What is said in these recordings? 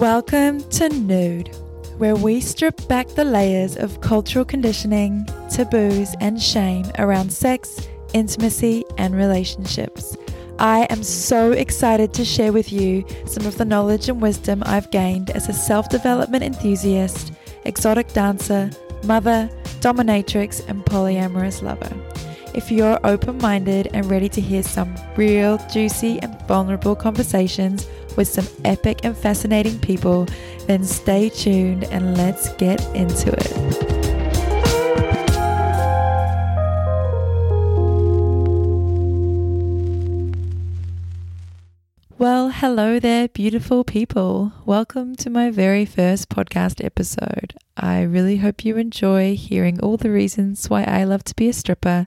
Welcome to Nude, where we strip back the layers of cultural conditioning, taboos, and shame around sex, intimacy, and relationships. I am so excited to share with you some of the knowledge and wisdom I've gained as a self development enthusiast, exotic dancer, mother, dominatrix, and polyamorous lover. If you're open minded and ready to hear some real, juicy, and vulnerable conversations with some epic and fascinating people, then stay tuned and let's get into it. Well, hello there, beautiful people. Welcome to my very first podcast episode. I really hope you enjoy hearing all the reasons why I love to be a stripper,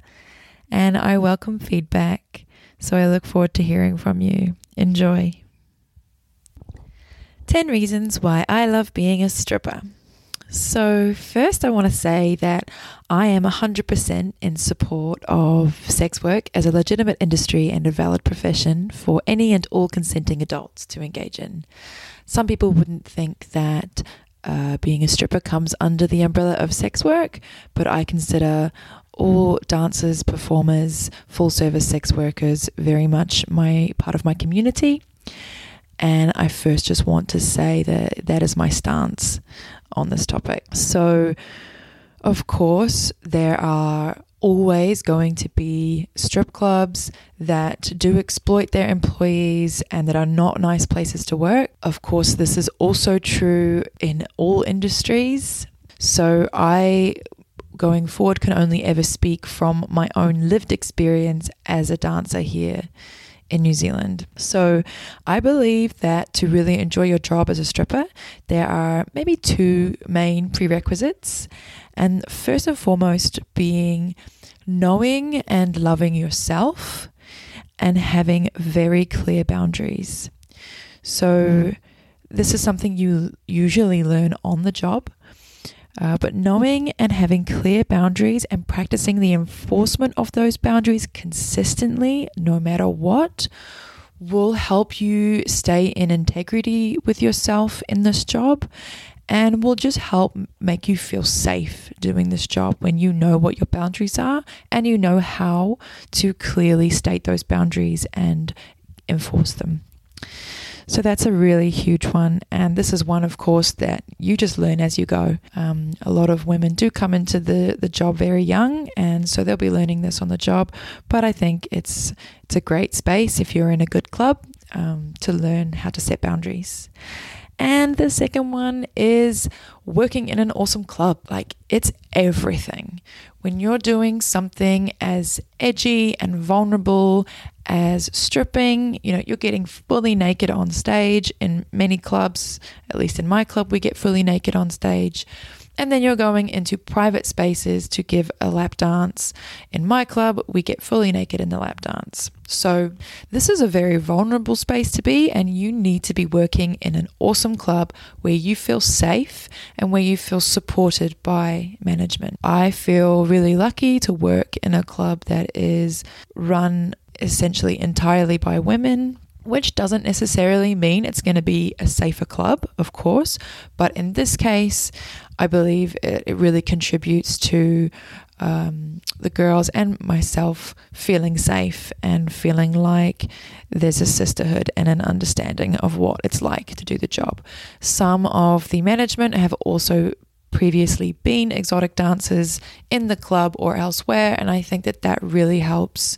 and I welcome feedback. So I look forward to hearing from you. Enjoy. 10 reasons why I love being a stripper. So, first, I want to say that I am 100% in support of sex work as a legitimate industry and a valid profession for any and all consenting adults to engage in. Some people wouldn't think that uh, being a stripper comes under the umbrella of sex work, but I consider all dancers, performers, full service sex workers very much my part of my community. And I first just want to say that that is my stance on this topic. So, of course, there are always going to be strip clubs that do exploit their employees and that are not nice places to work. Of course, this is also true in all industries. So, I going forward can only ever speak from my own lived experience as a dancer here in New Zealand. So I believe that to really enjoy your job as a stripper, there are maybe two main prerequisites. And first and foremost, being knowing and loving yourself and having very clear boundaries. So, this is something you usually learn on the job. Uh, but knowing and having clear boundaries and practicing the enforcement of those boundaries consistently, no matter what, will help you stay in integrity with yourself in this job and will just help make you feel safe doing this job when you know what your boundaries are and you know how to clearly state those boundaries and enforce them. So that's a really huge one. And this is one, of course, that you just learn as you go. Um, a lot of women do come into the, the job very young, and so they'll be learning this on the job. But I think it's, it's a great space if you're in a good club um, to learn how to set boundaries. And the second one is working in an awesome club. Like it's everything. When you're doing something as edgy and vulnerable as stripping, you know, you're getting fully naked on stage. In many clubs, at least in my club, we get fully naked on stage. And then you're going into private spaces to give a lap dance. In my club, we get fully naked in the lap dance. So, this is a very vulnerable space to be, and you need to be working in an awesome club where you feel safe and where you feel supported by management. I feel really lucky to work in a club that is run essentially entirely by women which doesn't necessarily mean it's going to be a safer club, of course, but in this case, I believe it, it really contributes to um, the girls and myself feeling safe and feeling like there's a sisterhood and an understanding of what it's like to do the job. Some of the management have also previously been exotic dancers in the club or elsewhere, and I think that that really helps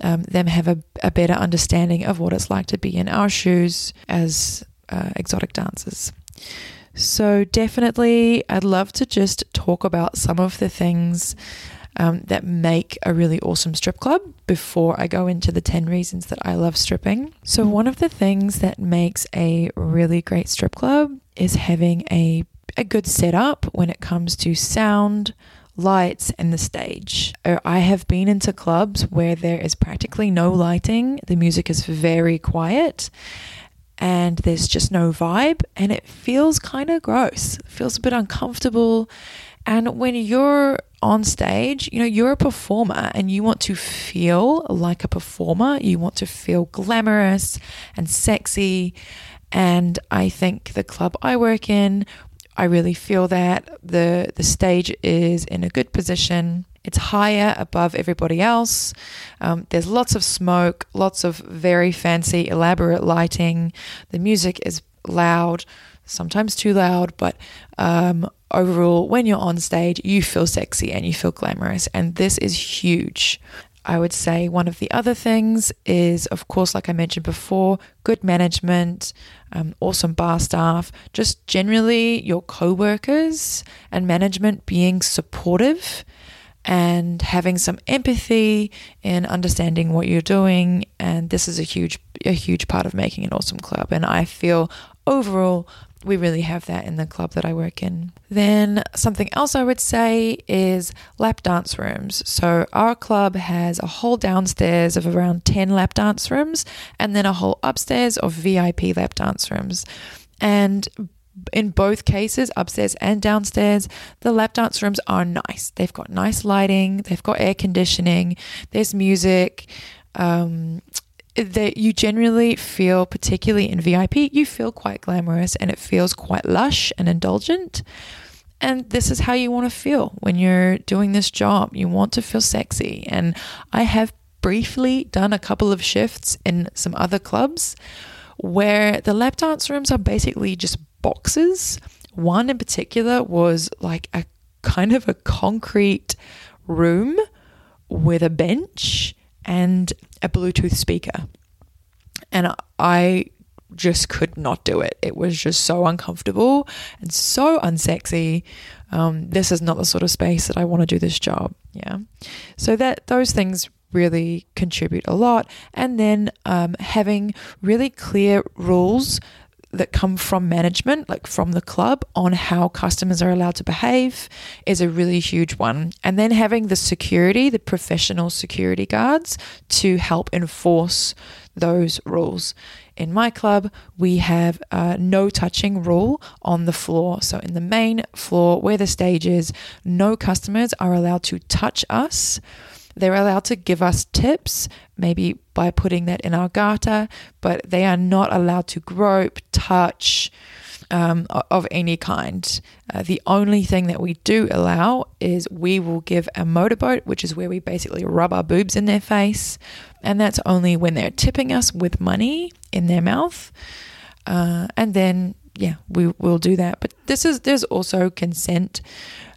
um, them have a, a, better understanding of what it's like to be in our shoes as uh, exotic dancers. So, definitely, I'd love to just talk about some of the things um, that make a really awesome strip club before I go into the 10 reasons that I love stripping. So, one of the things that makes a really great strip club is having a, a good setup when it comes to sound, lights and the stage. Uh, I have been into clubs where there is practically no lighting, the music is very quiet, and there's just no vibe, and it feels kind of gross. It feels a bit uncomfortable. And when you're on stage, you know, you're a performer and you want to feel like a performer. You want to feel glamorous and sexy And I think the club I work in, I really feel that the the stage is in a good position. It's higher above everybody else. Um, there's lots of smoke, lots of very fancy, elaborate lighting. The music is loud, sometimes too loud, but um, overall, when you're on stage, you feel sexy and you feel glamorous. And this is huge. I would say one of the other things is, of course, like I mentioned before, good management, um, awesome bar staff, just generally your co workers and management being supportive and having some empathy in understanding what you're doing. And this is a huge, a huge part of making an awesome club. And I feel overall we really have that in the club that I work in. Then, something else I would say is lap dance rooms. So, our club has a whole downstairs of around 10 lap dance rooms and then a whole upstairs of VIP lap dance rooms. And in both cases, upstairs and downstairs, the lap dance rooms are nice. They've got nice lighting, they've got air conditioning, there's music. Um, that you generally feel, particularly in VIP, you feel quite glamorous and it feels quite lush and indulgent. And this is how you want to feel when you're doing this job. You want to feel sexy. And I have briefly done a couple of shifts in some other clubs where the lap dance rooms are basically just boxes. One in particular was like a kind of a concrete room with a bench and a Bluetooth speaker. And I just could not do it. It was just so uncomfortable and so unsexy. Um, this is not the sort of space that I want to do this job. Yeah. So that those things really contribute a lot. And then um, having really clear rules that come from management, like from the club, on how customers are allowed to behave is a really huge one. And then having the security, the professional security guards to help enforce those rules. In my club, we have a no touching rule on the floor. So, in the main floor where the stage is, no customers are allowed to touch us they're allowed to give us tips, maybe by putting that in our garter, but they are not allowed to grope, touch, um, of any kind. Uh, the only thing that we do allow is we will give a motorboat, which is where we basically rub our boobs in their face, and that's only when they're tipping us with money in their mouth. Uh, and then, yeah, we will do that. But this is there's also consent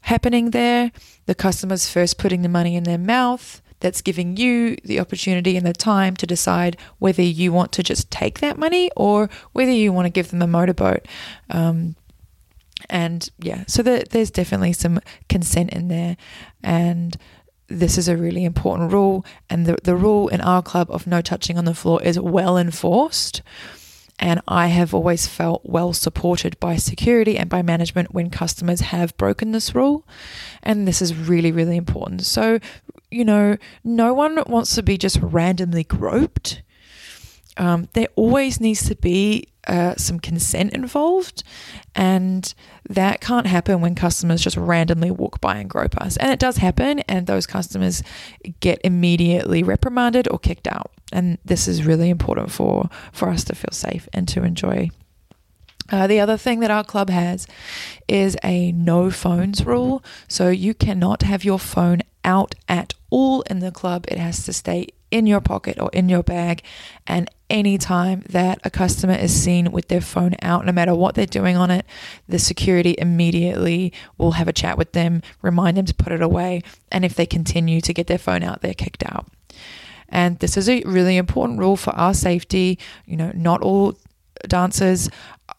happening there. The customer's first putting the money in their mouth. That's giving you the opportunity and the time to decide whether you want to just take that money or whether you want to give them a motorboat. Um, and yeah, so the, there's definitely some consent in there. And this is a really important rule. And the, the rule in our club of no touching on the floor is well enforced. And I have always felt well supported by security and by management when customers have broken this rule. And this is really, really important. So, you know, no one wants to be just randomly groped. Um, there always needs to be uh, some consent involved, and that can't happen when customers just randomly walk by and grope us. And it does happen, and those customers get immediately reprimanded or kicked out. And this is really important for for us to feel safe and to enjoy uh, the other thing that our club has is a no phones rule. So you cannot have your phone out at all in the club. It has to stay in your pocket or in your bag. And anytime that a customer is seen with their phone out, no matter what they're doing on it, the security immediately will have a chat with them, remind them to put it away. And if they continue to get their phone out, they're kicked out. And this is a really important rule for our safety. You know, not all dancers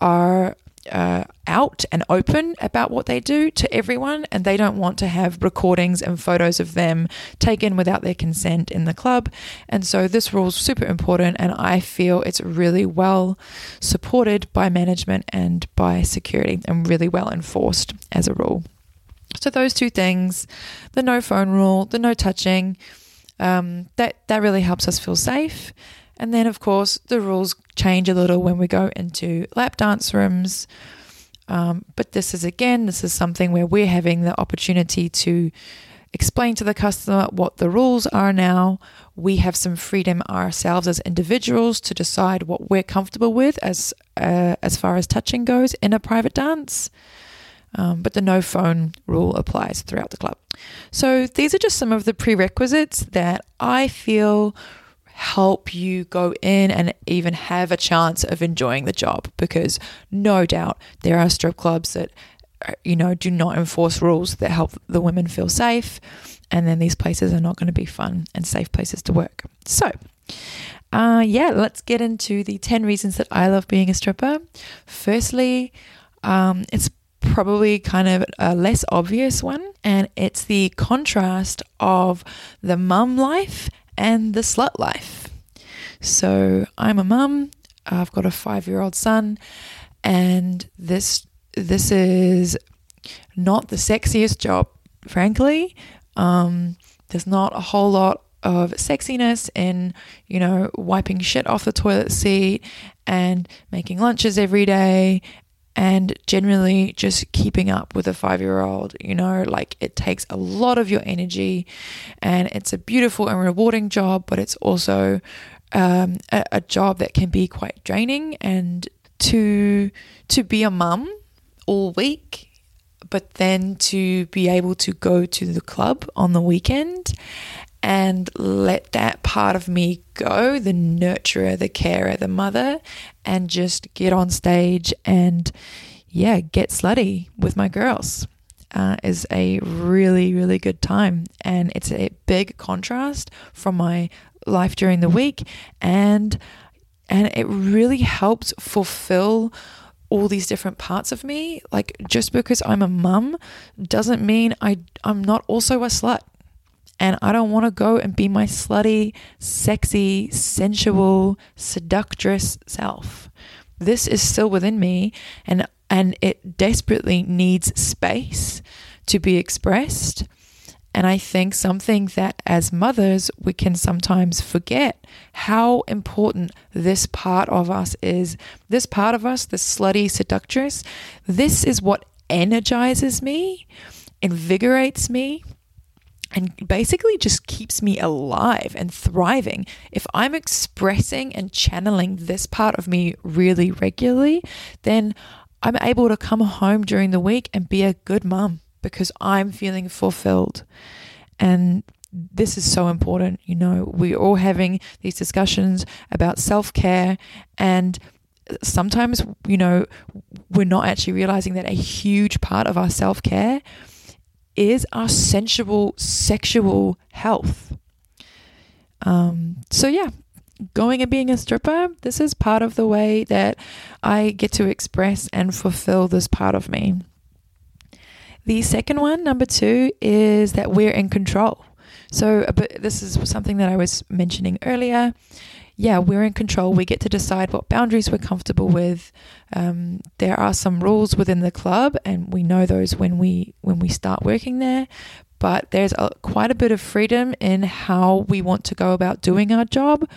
are uh, out and open about what they do to everyone, and they don't want to have recordings and photos of them taken without their consent in the club. And so, this rule is super important, and I feel it's really well supported by management and by security, and really well enforced as a rule. So, those two things the no phone rule, the no touching um, that, that really helps us feel safe. And then, of course, the rules change a little when we go into lap dance rooms. Um, but this is again, this is something where we're having the opportunity to explain to the customer what the rules are now. We have some freedom ourselves as individuals to decide what we're comfortable with as uh, as far as touching goes in a private dance. Um, but the no phone rule applies throughout the club. So these are just some of the prerequisites that I feel help you go in and even have a chance of enjoying the job because no doubt there are strip clubs that you know, do not enforce rules that help the women feel safe. And then these places are not going to be fun and safe places to work. So, uh, yeah, let's get into the 10 reasons that I love being a stripper. Firstly, um, it's probably kind of a less obvious one, and it's the contrast of the mum life and the slut life. So, I'm a mum, I've got a five year old son, and this this is not the sexiest job, frankly. Um, there's not a whole lot of sexiness in, you know, wiping shit off the toilet seat and making lunches every day and generally just keeping up with a five year old. You know, like it takes a lot of your energy and it's a beautiful and rewarding job, but it's also um, a, a job that can be quite draining and to to be a mum all week, but then to be able to go to the club on the weekend and let that part of me go the nurturer, the carer, the mother and just get on stage and, yeah, get slutty with my girls. Uh, is a really, really good time. And it's a big contrast from my life during the week. And and it really helps fulfill all these different parts of me. Like just because I'm a mum doesn't mean I I'm not also a slut. And I don't want to go and be my slutty, sexy, sensual, seductress self. This is still within me and and it desperately needs space to be expressed. And I think something that as mothers we can sometimes forget how important this part of us is. This part of us, the slutty seductress, this is what energizes me, invigorates me, and basically just keeps me alive and thriving. If I'm expressing and channeling this part of me really regularly, then I'm able to come home during the week and be a good mum because I'm feeling fulfilled. And this is so important. You know, we're all having these discussions about self care, and sometimes, you know, we're not actually realizing that a huge part of our self care is our sensual, sexual health. Um, so, yeah, going and being a stripper, this is part of the way that I get to express and fulfill this part of me. The second one, number two, is that we're in control. So, this is something that I was mentioning earlier. Yeah, we're in control. We get to decide what boundaries we're comfortable with. Um, there are some rules within the club, and we know those when we when we start working there. But there's a, quite a bit of freedom in how we want to go about doing our job.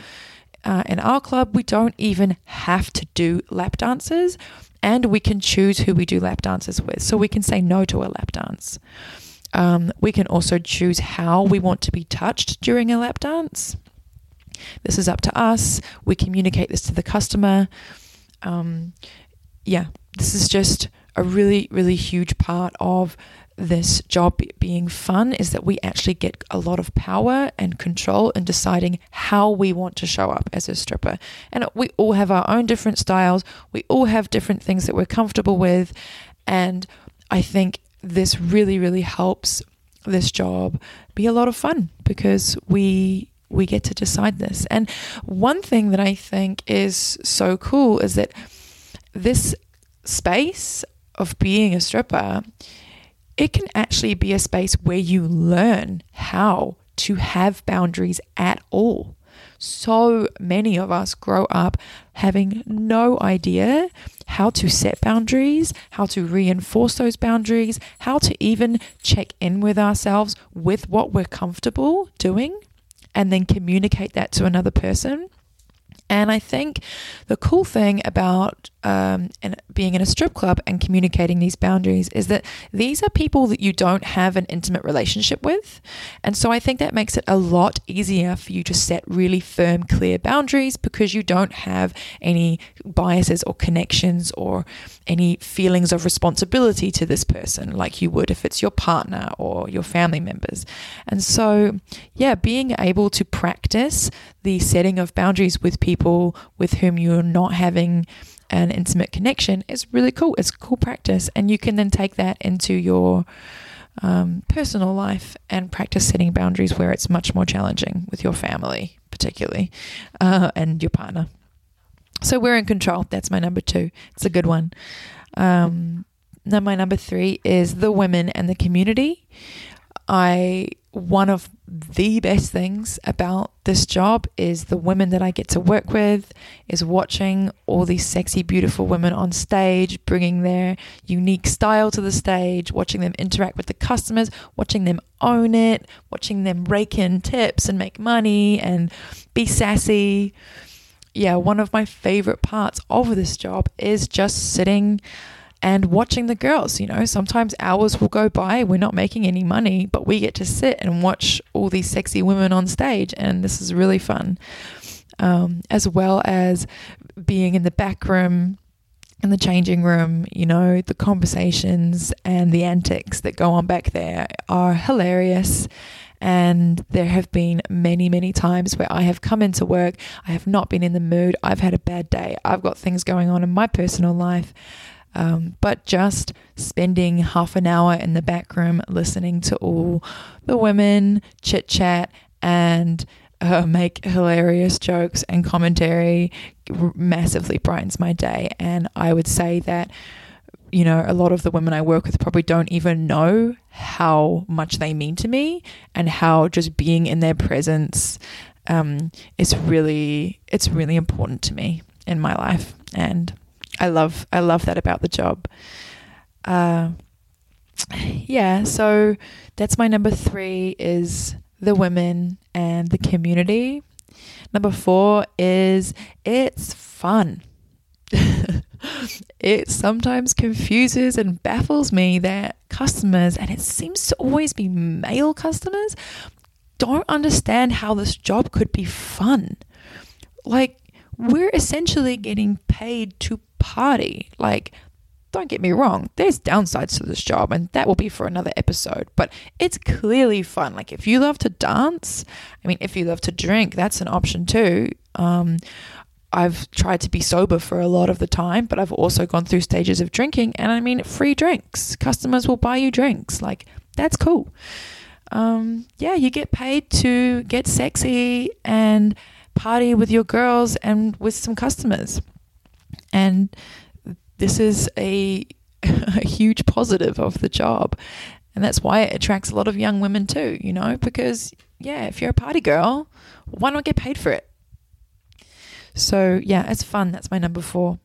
Uh, in our club, we don't even have to do lap dances and we can choose who we do lap dances with. So we can say no to a lap dance. Um, we can also choose how we want to be touched during a lap dance. This is up to us. We communicate this to the customer. Um, yeah, this is just a really, really huge part of this job being fun is that we actually get a lot of power and control in deciding how we want to show up as a stripper. And we all have our own different styles, we all have different things that we're comfortable with. And I think this really, really helps this job be a lot of fun because we we get to decide this. And one thing that I think is so cool is that this space of being a stripper it can actually be a space where you learn how to have boundaries at all. So many of us grow up having no idea how to set boundaries, how to reinforce those boundaries, how to even check in with ourselves with what we're comfortable doing, and then communicate that to another person. And I think the cool thing about um, being in a strip club and communicating these boundaries is that these are people that you don't have an intimate relationship with. And so I think that makes it a lot easier for you to set really firm, clear boundaries because you don't have any biases or connections or any feelings of responsibility to this person like you would if it's your partner or your family members. And so, yeah, being able to practice the setting of boundaries with people with whom you're not having an intimate connection is really cool. It's cool practice, and you can then take that into your um, personal life and practice setting boundaries where it's much more challenging with your family, particularly, uh, and your partner. So we're in control. That's my number two. It's a good one. Um, now my number three is the women and the community. I one of the best things about this job is the women that I get to work with, is watching all these sexy, beautiful women on stage, bringing their unique style to the stage, watching them interact with the customers, watching them own it, watching them rake in tips and make money and be sassy. Yeah, one of my favorite parts of this job is just sitting and watching the girls. You know, sometimes hours will go by, we're not making any money, but we get to sit and watch all these sexy women on stage, and this is really fun. Um, as well as being in the back room, in the changing room, you know, the conversations and the antics that go on back there are hilarious. And there have been many, many times where I have come into work, I have not been in the mood, I've had a bad day, I've got things going on in my personal life. Um, but just spending half an hour in the back room listening to all the women chit chat and uh, make hilarious jokes and commentary massively brightens my day. And I would say that, you know, a lot of the women I work with probably don't even know how much they mean to me and how just being in their presence um, is really, it's really important to me in my life. And I love I love that about the job. Uh, yeah, so that's my number three is the women and the community. Number four is it's fun. it sometimes confuses and baffles me that customers, and it seems to always be male customers, don't understand how this job could be fun. Like, we're essentially getting paid to party. Like, don't get me wrong, there's downsides to this job, and that will be for another episode, but it's clearly fun. Like, if you love to dance, I mean, if you love to drink, that's an option too. Um, I've tried to be sober for a lot of the time, but I've also gone through stages of drinking, and I mean, free drinks. Customers will buy you drinks. Like, that's cool. Um, yeah, you get paid to get sexy and party with your girls and with some customers. And this is a, a huge positive of the job. And that's why it attracts a lot of young women too, you know, because, yeah, if you're a party girl, why not get paid for it? So, yeah, it's fun. That's my number four.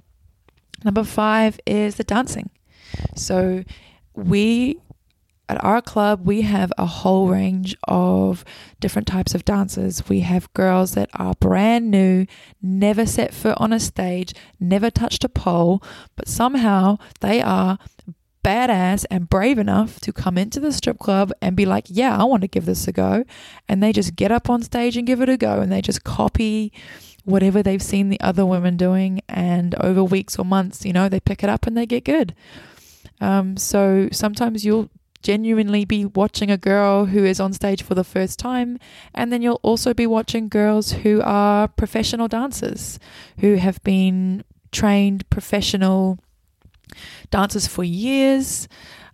Number five is the dancing. So, we at our club, we have a whole range of different types of dancers. We have girls that are brand new, never set foot on a stage, never touched a pole, but somehow they are badass and brave enough to come into the strip club and be like, yeah, I want to give this a go. And they just get up on stage and give it a go and they just copy whatever they've seen the other women doing. And over weeks or months, you know, they pick it up and they get good. Um, so sometimes you'll genuinely be watching a girl who is on stage for the first time, and then you'll also be watching girls who are professional dancers who have been trained professional dancers for years.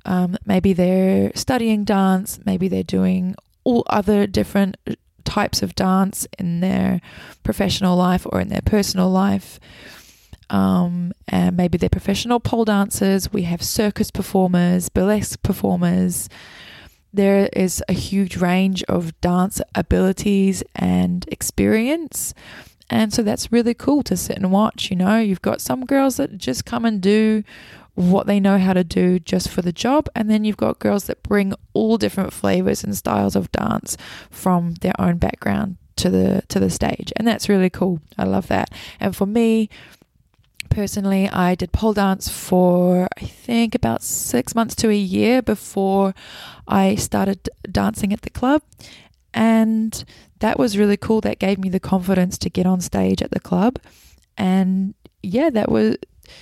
Um, maybe they're studying dance, maybe they're doing all other different types of dance in their professional life or in their personal life um, and maybe they're professional pole dancers. We have circus performers, burlesque performers. There is a huge range of dance abilities and experience. And so that's really cool to sit and watch. You know, you've got some girls that just come and do what they know how to do just for the job. And then you've got girls that bring all different flavors and styles of dance from their own background to the to the stage. And that's really cool. I love that. And for me personally i did pole dance for i think about six months to a year before i started dancing at the club. And that was really cool. That gave me the confidence to get on stage at the club. And yeah that was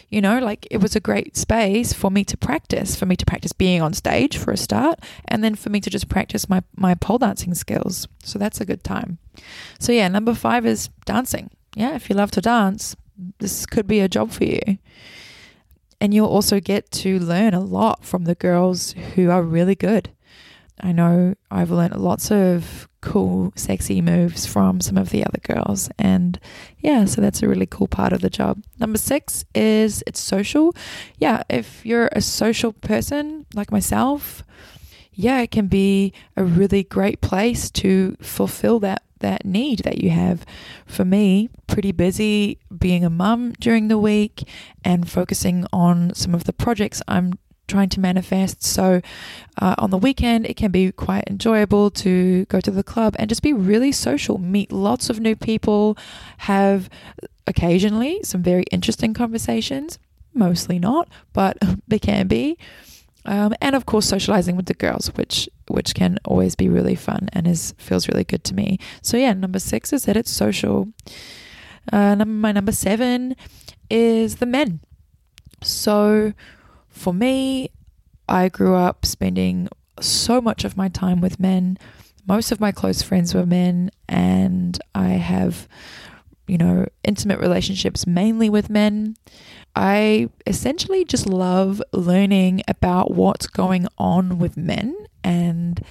you know, like it was a great space for me to practice, for me to practice being on stage for a start, and then for me to just practice my, my pole dancing skills. So that's a good time. So, yeah, number five is dancing. Yeah, if you love to dance, this could be a job for you. And you'll also get to learn a lot from the girls who are really good. I know I've learned lots of cool, sexy moves from some of the other girls. And yeah, so that's a really cool part of the job. Number six is it's social. Yeah, if you're a social person like myself, yeah, it can be a really great place to fulfill that that need that you have. For me, pretty busy being a mum during the week and focusing on some of the projects I'm trying to manifest. So uh, on the weekend, it can be quite enjoyable to go to the club and just be really social, meet lots of new people, have occasionally some very interesting conversations. Mostly not, but they can be. Um, and of course, socializing with the girls, which which can always be really fun and is feels really good to me. So yeah, number six is that it's social. Uh, number, my number seven is the men. So for me, I grew up spending so much of my time with men. Most of my close friends were men, and I have, you know, intimate relationships mainly with men. I essentially just love learning about what's going on with men and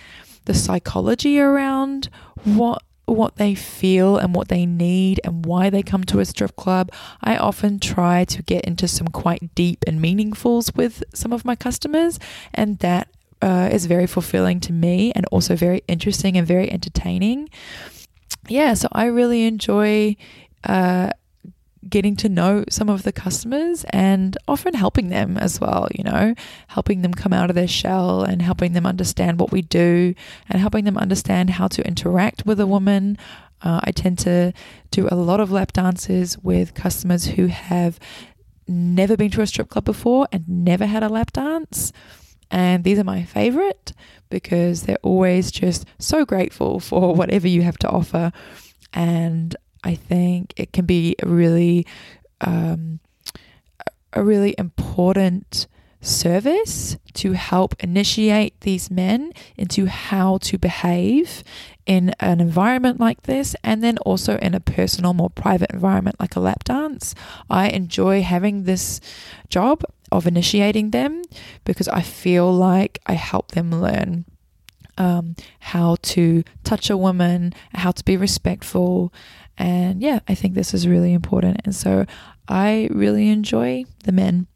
the psychology around what what they feel and what they need and why they come to a strip club, I often try to get into some quite deep and meaningfuls with some of my customers, and that uh, is very fulfilling to me and also very interesting and very entertaining. Yeah, so I really enjoy uh, getting to know some of the customers and often helping them as well, you know, helping them come out of their shell and helping them understand what we do and helping them understand how to interact with a woman. Uh, I tend to do a lot of lap dances with customers who have never been to a strip club before and never had a lap dance. And these are my favorite because they're always just so grateful for whatever you have to offer. And I think it can be a really, um, a really important service to help initiate these men into how to behave in an environment like this and then also in a personal more private environment like a lap dance. I enjoy having this job of initiating them because i feel like i help them learn um, how to touch a woman how to be respectful and yeah, I think this is really important. And so I really enjoy the men.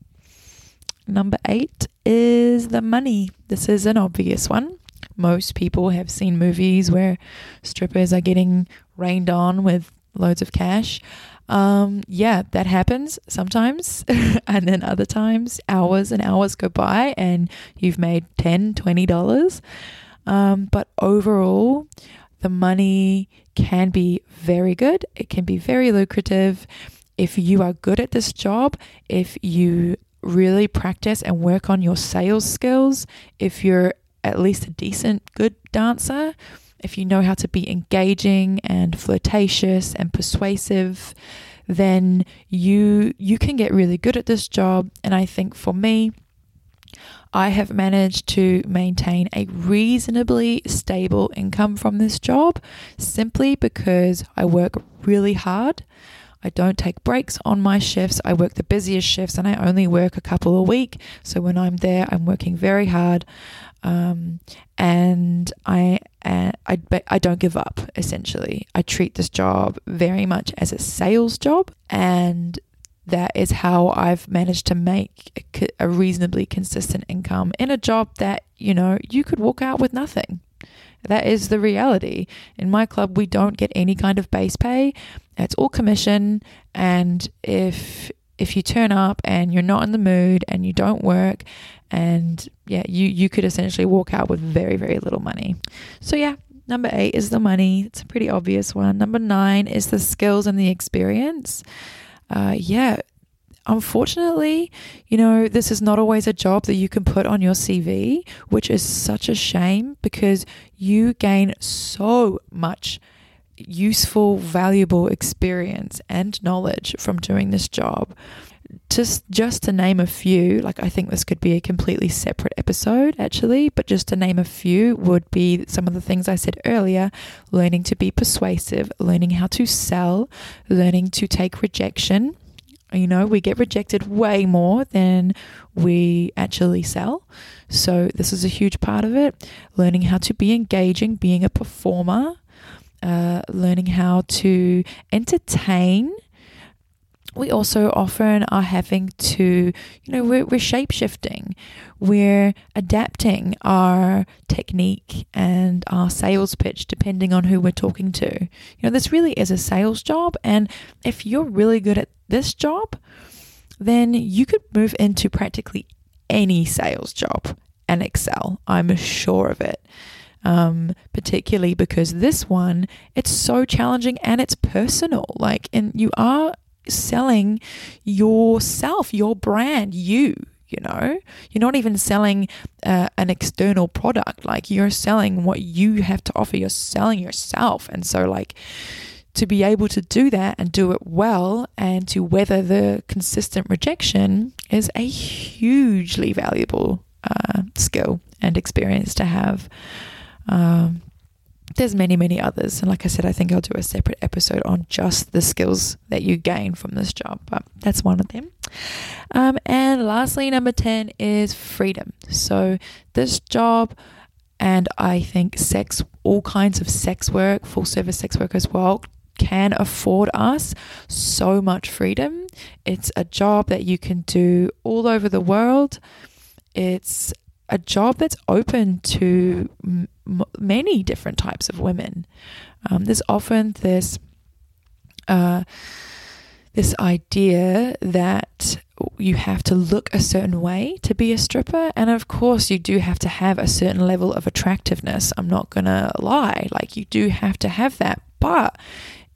Number eight is the money. This is an obvious one. Most people have seen movies where strippers are getting rained on with loads of cash. Um, yeah, that happens sometimes. and then other times, hours and hours go by and you've made $10, $20. Um, but overall, the money can be very good, it can be very lucrative. If you are good at this job, if you really practice and work on your sales skills, if you're at least a decent, good dancer, if you know how to be engaging and flirtatious and persuasive, then you you can get really good at this job. And I think for me, I have managed to maintain a reasonably stable income from this job simply because I work really hard. I don't take breaks on my shifts. I work the busiest shifts and I only work a couple a week. So when I'm there, I'm working very hard. Um, and I, uh, I, I don't give up essentially. I treat this job very much as a sales job. And that is how I've managed to make a reasonably consistent income in a job that, you know, you could walk out with nothing. That is the reality. In my club, we don't get any kind of base pay. It's all commission. And if if you turn up and you're not in the mood and you don't work and yeah, you you could essentially walk out with very very little money. So yeah, Number eight is the money. It's a pretty obvious one. Number nine is the skills and the experience. Uh, yeah, unfortunately, you know, this is not always a job that you can put on your CV, which is such a shame because you gain so much useful, valuable experience and knowledge from doing this job. Just just to name a few, like I think this could be a completely separate episode actually, but just to name a few would be some of the things I said earlier, learning to be persuasive, learning how to sell, learning to take rejection, you know, we get rejected way more than we actually sell. So, this is a huge part of it. Learning how to be engaging, being a performer, uh, learning how to entertain. We also often are having to, you know, we're, we're shape shifting, we're adapting our technique and our sales pitch depending on who we're talking to. You know, this really is a sales job. And if you're really good at this job, then you could move into practically any sales job and excel. I'm sure of it. Um, particularly because this one, it's so challenging and it's personal. Like, and you are selling yourself, your brand, you. You know, you're not even selling uh, an external product. Like, you're selling what you have to offer. You're selling yourself. And so, like, to be able to do that and do it well and to weather the consistent rejection is a hugely valuable uh, skill and experience to have. Um, there's many, many others. And like I said, I think I'll do a separate episode on just the skills that you gain from this job, but that's one of them. Um, and lastly, number 10 is freedom. So this job, and I think sex, all kinds of sex work, full service sex work as well, can afford us so much freedom. It's a job that you can do all over the world. It's a job that's open to m- many different types of women. Um, there's often this uh, this idea that you have to look a certain way to be a stripper, and of course, you do have to have a certain level of attractiveness. I'm not gonna lie; like you do have to have that, but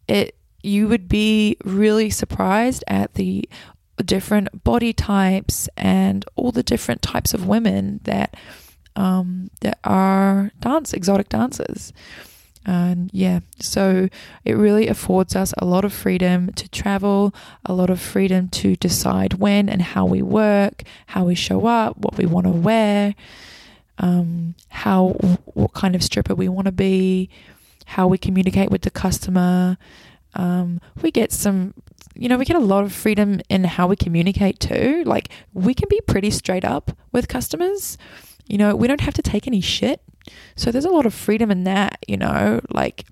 it you would be really surprised at the different body types and all the different types of women that um, that are dance exotic dancers. And yeah, so it really affords us a lot of freedom to travel, a lot of freedom to decide when and how we work, how we show up, what we want to wear, um, how what kind of stripper we want to be, how we communicate with the customer. Um, we get some, you know, we get a lot of freedom in how we communicate too. Like, we can be pretty straight up with customers. You know, we don't have to take any shit. So, there's a lot of freedom in that, you know, like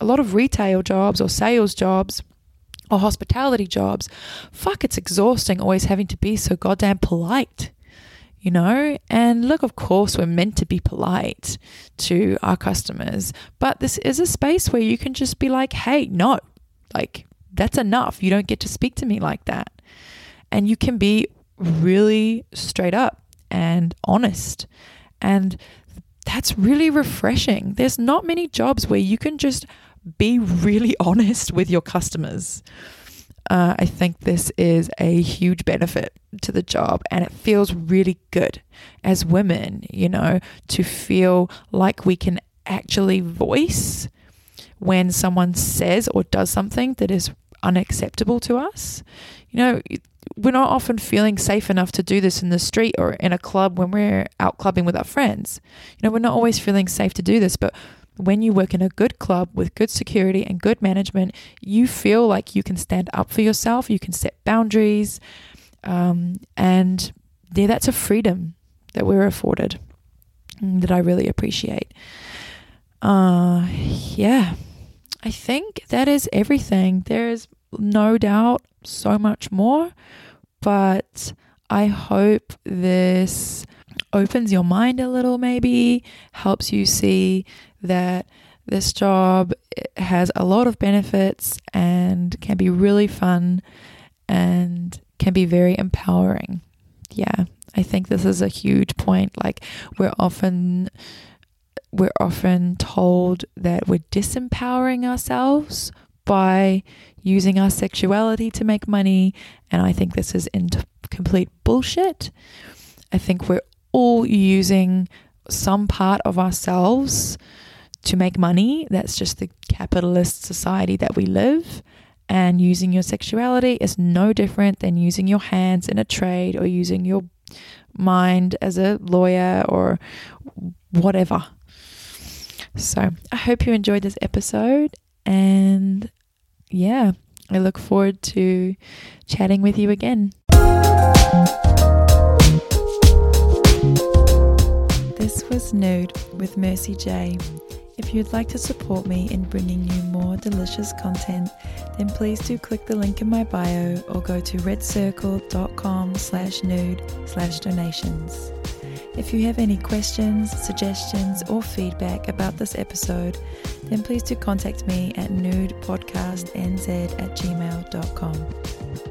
a lot of retail jobs or sales jobs or hospitality jobs. Fuck, it's exhausting always having to be so goddamn polite you know? And look, of course, we're meant to be polite to our customers, but this is a space where you can just be like, hey, no, like, that's enough. You don't get to speak to me like that. And you can be really straight up and honest. And that's really refreshing. There's not many jobs where you can just be really honest with your customers. Uh, I think this is a huge benefit to the job and it feels really good as women, you know, to feel like we can actually voice when someone says or does something that is unacceptable to us. You know, we're not often feeling safe enough to do this in the street or in a club when we're out clubbing with our friends. You know, we're not always feeling safe to do this, but when you work in a good club with good security and good management, you feel like you can stand up for yourself, you can set boundaries, um, and yeah, that's a freedom that we're afforded mm, that I really appreciate. Uh, yeah, I think that is everything. There is no doubt so much more, but I hope this opens your mind a little, maybe helps you see that this job eh, has a lot of benefits and can be really fun and can be very empowering. Yeah, I think this is a huge point. Like, we're often we're often told that we're disempowering ourselves by using our sexuality to make money. And I think this is in complete bullshit. I think we're all using some part of ourselves to make money. That's just the capitalist society that we live. And using your sexuality is no different than using your hands in a trade or using your mind as a lawyer or whatever. So I hope you enjoyed this episode. And yeah, I look forward to chatting with you again. This was Nude with Mercy J. If you'd like to support me in bringing you more delicious content, then please do click the link in my bio or go to redcircle.com slash nude slash donations. If you have any questions, suggestions, or feedback about this episode, then please do contact me at nudepodcastnz at gmail.com.